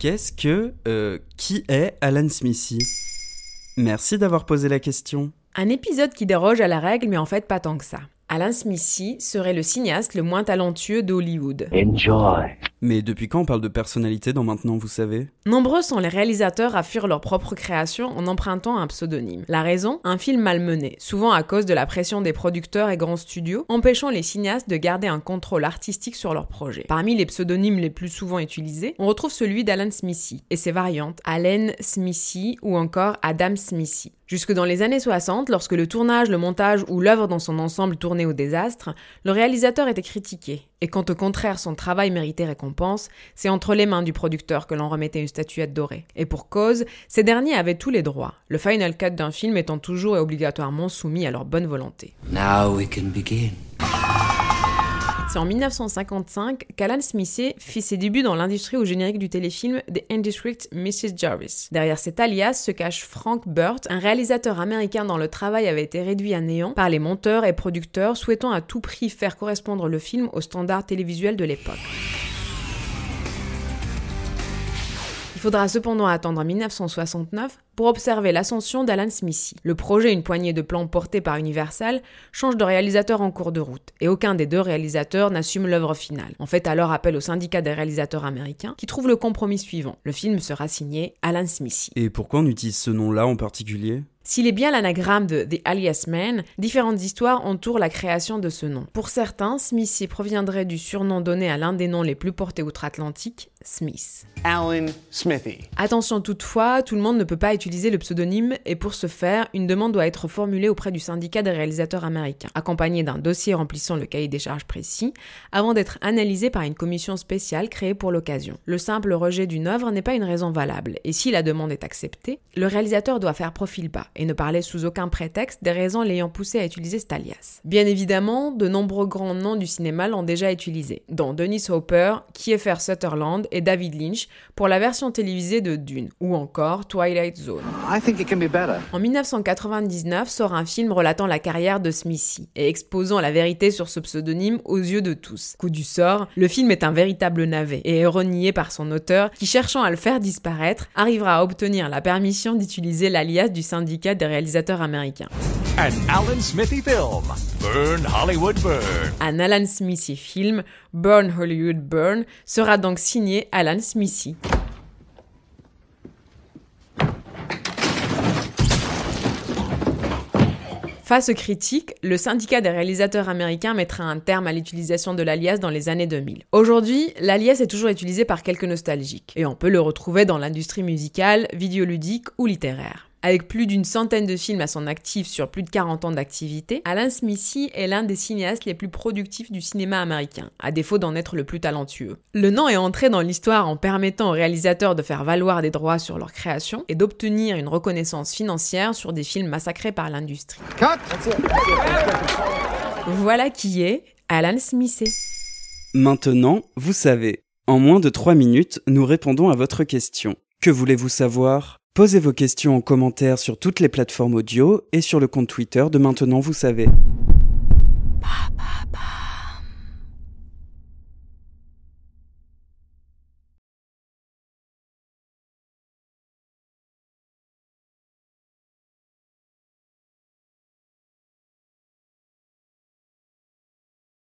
Qu'est-ce que... Euh, qui est Alan Smithy? Merci d'avoir posé la question. Un épisode qui déroge à la règle, mais en fait pas tant que ça. Alan Smithy serait le cinéaste le moins talentueux d'Hollywood. Enjoy. Mais depuis quand on parle de personnalité dans Maintenant, vous savez? Nombreux sont les réalisateurs à fuir leur propre création en empruntant un pseudonyme. La raison? Un film malmené, souvent à cause de la pression des producteurs et grands studios, empêchant les cinéastes de garder un contrôle artistique sur leur projet. Parmi les pseudonymes les plus souvent utilisés, on retrouve celui d'Alan Smithy et ses variantes Allen Smithy ou encore Adam Smithy. Jusque dans les années 60, lorsque le tournage, le montage ou l'œuvre dans son ensemble tournait au désastre, le réalisateur était critiqué. Et quand au contraire son travail méritait récompense, c'est entre les mains du producteur que l'on remettait une statuette dorée. Et pour cause, ces derniers avaient tous les droits, le final cut d'un film étant toujours et obligatoirement soumis à leur bonne volonté. Now we can begin. C'est en 1955 qu'Alan Smithé fit ses débuts dans l'industrie au générique du téléfilm The Indiscreet Mrs. Jarvis. Derrière cet alias se cache Frank Burt, un réalisateur américain dont le travail avait été réduit à néant par les monteurs et producteurs souhaitant à tout prix faire correspondre le film aux standards télévisuels de l'époque. Il faudra cependant attendre 1969 pour observer l'ascension d'Alan Smithy. Le projet Une poignée de plans porté par Universal change de réalisateur en cours de route, et aucun des deux réalisateurs n'assume l'œuvre finale. On fait alors appel au syndicat des réalisateurs américains qui trouve le compromis suivant. Le film sera signé Alan Smithy. Et pourquoi on utilise ce nom-là en particulier? S'il est bien l'anagramme de The Alias Man, différentes histoires entourent la création de ce nom. Pour certains, Smithy proviendrait du surnom donné à l'un des noms les plus portés outre-Atlantique, Smith. Alan Smithy. Attention toutefois, tout le monde ne peut pas utiliser le pseudonyme et pour ce faire, une demande doit être formulée auprès du syndicat des réalisateurs américains, accompagnée d'un dossier remplissant le cahier des charges précis, avant d'être analysé par une commission spéciale créée pour l'occasion. Le simple rejet d'une œuvre n'est pas une raison valable, et si la demande est acceptée, le réalisateur doit faire profil bas et ne parler sous aucun prétexte des raisons l'ayant poussé à utiliser cet alias. Bien évidemment, de nombreux grands noms du cinéma l'ont déjà utilisé, dont Dennis Hopper, Kiefer Sutherland et David Lynch pour la version télévisée de Dune, ou encore Twilight Zone. En 1999 sort un film relatant la carrière de Smithy et exposant la vérité sur ce pseudonyme aux yeux de tous. Coup du sort, le film est un véritable navet et est renié par son auteur qui, cherchant à le faire disparaître, arrivera à obtenir la permission d'utiliser l'alias du syndicat des réalisateurs américains. An Alan Smithy film, Burn Hollywood Burn. Un Alan Smithy film, Burn Hollywood Burn, sera donc signé Alan Smithy. Face aux critiques, le syndicat des réalisateurs américains mettra un terme à l'utilisation de l'alias dans les années 2000. Aujourd'hui, l'alias est toujours utilisé par quelques nostalgiques, et on peut le retrouver dans l'industrie musicale, vidéoludique ou littéraire. Avec plus d'une centaine de films à son actif sur plus de 40 ans d'activité, Alan Smithy est l'un des cinéastes les plus productifs du cinéma américain, à défaut d'en être le plus talentueux. Le nom est entré dans l'histoire en permettant aux réalisateurs de faire valoir des droits sur leur création et d'obtenir une reconnaissance financière sur des films massacrés par l'industrie. Voilà qui est Alan Smithy. Maintenant, vous savez. En moins de 3 minutes, nous répondons à votre question. Que voulez-vous savoir? Posez vos questions en commentaire sur toutes les plateformes audio et sur le compte Twitter de Maintenant Vous savez.